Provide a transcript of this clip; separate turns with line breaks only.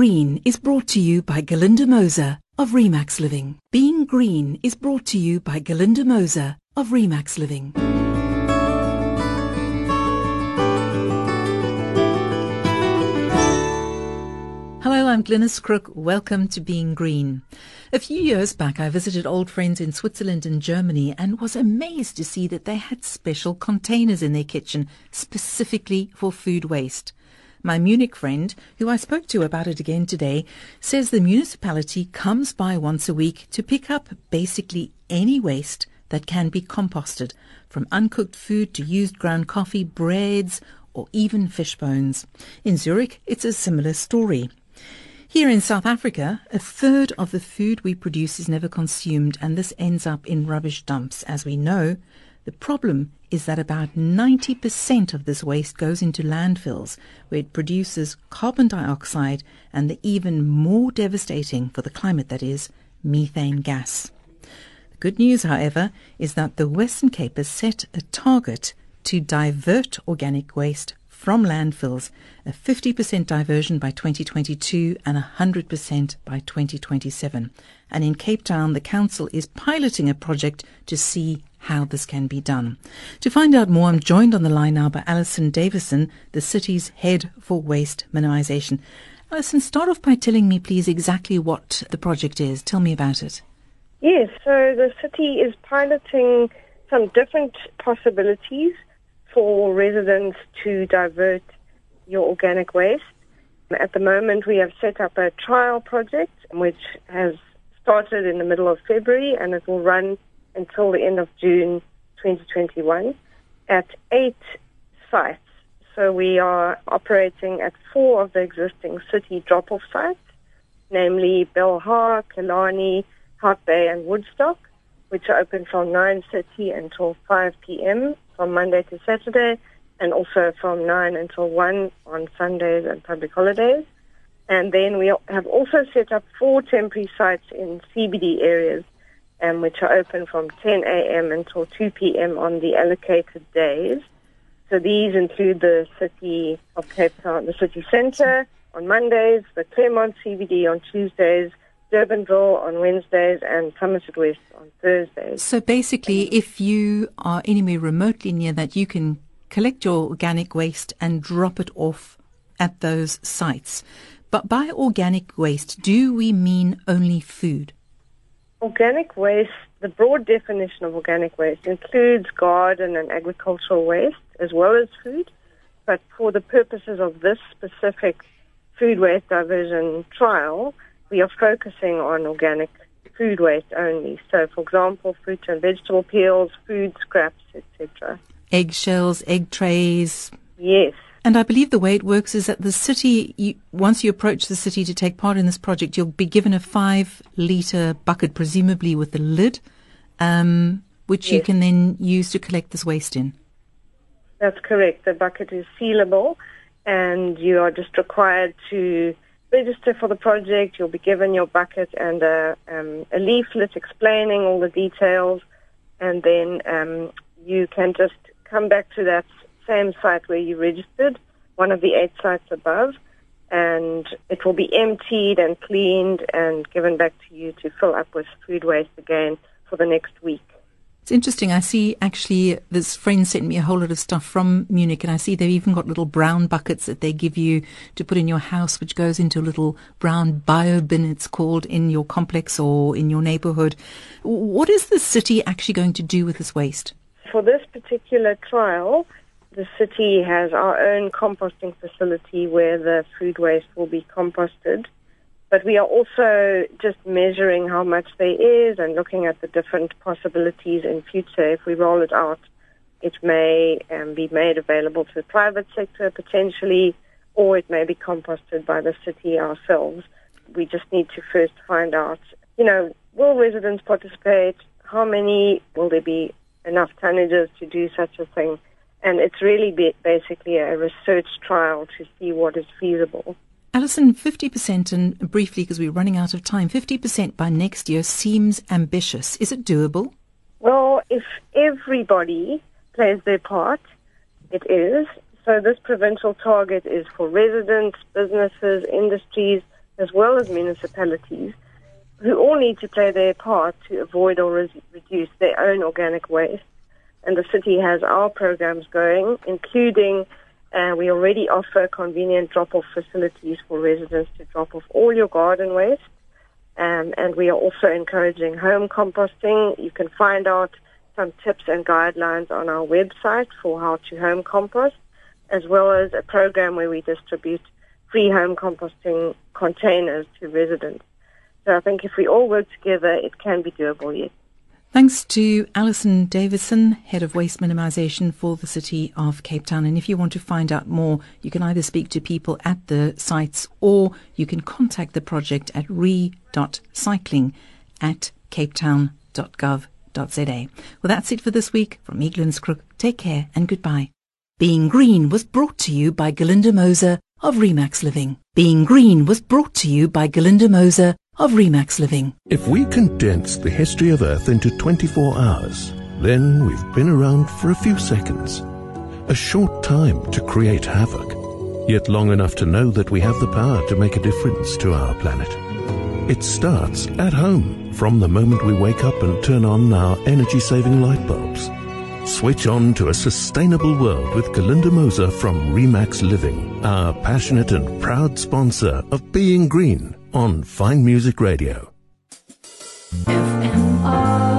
Green is brought to you by Galinda Moser of Remax Living. Being Green is brought to you by Galinda Moser of Remax Living. Hello, I'm Glynis Crook. Welcome to Being Green. A few years back, I visited old friends in Switzerland and Germany and was amazed to see that they had special containers in their kitchen specifically for food waste. My Munich friend, who I spoke to about it again today, says the municipality comes by once a week to pick up basically any waste that can be composted, from uncooked food to used ground coffee, breads, or even fish bones. In Zurich, it's a similar story. Here in South Africa, a third of the food we produce is never consumed, and this ends up in rubbish dumps, as we know. The problem is that about 90% of this waste goes into landfills, where it produces carbon dioxide and the even more devastating for the climate that is, methane gas. The good news, however, is that the Western Cape has set a target to divert organic waste from landfills, a 50% diversion by 2022 and 100% by 2027. And in Cape Town, the council is piloting a project to see how this can be done. To find out more, I'm joined on the line now by Alison Davison, the city's head for waste minimisation. Alison, start off by telling me, please, exactly what the project is. Tell me about it.
Yes, so the city is piloting some different possibilities for residents to divert your organic waste. At the moment, we have set up a trial project which has started in the middle of February and it will run until the end of June 2021 at eight sites. So we are operating at four of the existing city drop-off sites, namely Belhar, Killarney, Hout Bay and Woodstock, which are open from 9.30 until 5 p.m. from Monday to Saturday and also from 9 until 1 on Sundays and public holidays. And then we have also set up four temporary sites in CBD areas um, which are open from 10 a.m. until 2 p.m. on the allocated days. So these include the city of Cape Town, the city centre on Mondays, the Claremont CBD on Tuesdays, Durbanville on Wednesdays, and Somerset West on Thursdays.
So basically, if you are anywhere remotely near that, you can collect your organic waste and drop it off at those sites. But by organic waste, do we mean only food?
Organic waste, the broad definition of organic waste includes garden and agricultural waste as well as food. But for the purposes of this specific food waste diversion trial, we are focusing on organic food waste only. So, for example, fruit and vegetable peels, food scraps, etc.
Eggshells, egg trays.
Yes.
And I believe the way it works is that the city, you, once you approach the city to take part in this project, you'll be given a five litre bucket, presumably with a lid, um, which yes. you can then use to collect this waste in.
That's correct. The bucket is sealable, and you are just required to register for the project. You'll be given your bucket and a, um, a leaflet explaining all the details, and then um, you can just come back to that same site where you registered, one of the eight sites above, and it will be emptied and cleaned and given back to you to fill up with food waste again for the next week.
It's interesting. I see actually this friend sent me a whole lot of stuff from Munich, and I see they've even got little brown buckets that they give you to put in your house, which goes into a little brown bio bin, it's called, in your complex or in your neighborhood. What is the city actually going to do with this waste?
For this particular trial, the city has our own composting facility where the food waste will be composted. But we are also just measuring how much there is and looking at the different possibilities in future. If we roll it out, it may um, be made available to the private sector potentially, or it may be composted by the city ourselves. We just need to first find out, you know, will residents participate? How many? Will there be enough tonnages to do such a thing? And it's really basically a research trial to see what is feasible.
Alison, 50%, and briefly because we're running out of time, 50% by next year seems ambitious. Is it doable?
Well, if everybody plays their part, it is. So this provincial target is for residents, businesses, industries, as well as municipalities, who all need to play their part to avoid or re- reduce their own organic waste. And the city has our programs going, including uh, we already offer convenient drop-off facilities for residents to drop off all your garden waste. Um, and we are also encouraging home composting. You can find out some tips and guidelines on our website for how to home compost, as well as a program where we distribute free home composting containers to residents. So I think if we all work together, it can be doable, yes.
Thanks to Alison Davison, Head of Waste Minimisation for the City of Cape Town. And if you want to find out more, you can either speak to people at the sites or you can contact the project at re.cycling at capetown.gov.za. Well, that's it for this week. From me, Crook, take care and goodbye. Being Green was brought to you by Galinda Moser of Remax Living. Being Green was brought to you by Galinda Moser of Remax Living.
If we condense the history of Earth into 24 hours, then we've been around for a few seconds. A short time to create havoc, yet long enough to know that we have the power to make a difference to our planet. It starts at home from the moment we wake up and turn on our energy saving light bulbs. Switch on to a sustainable world with Galinda Moser from Remax Living, our passionate and proud sponsor of Being Green on Fine Music Radio. FMR.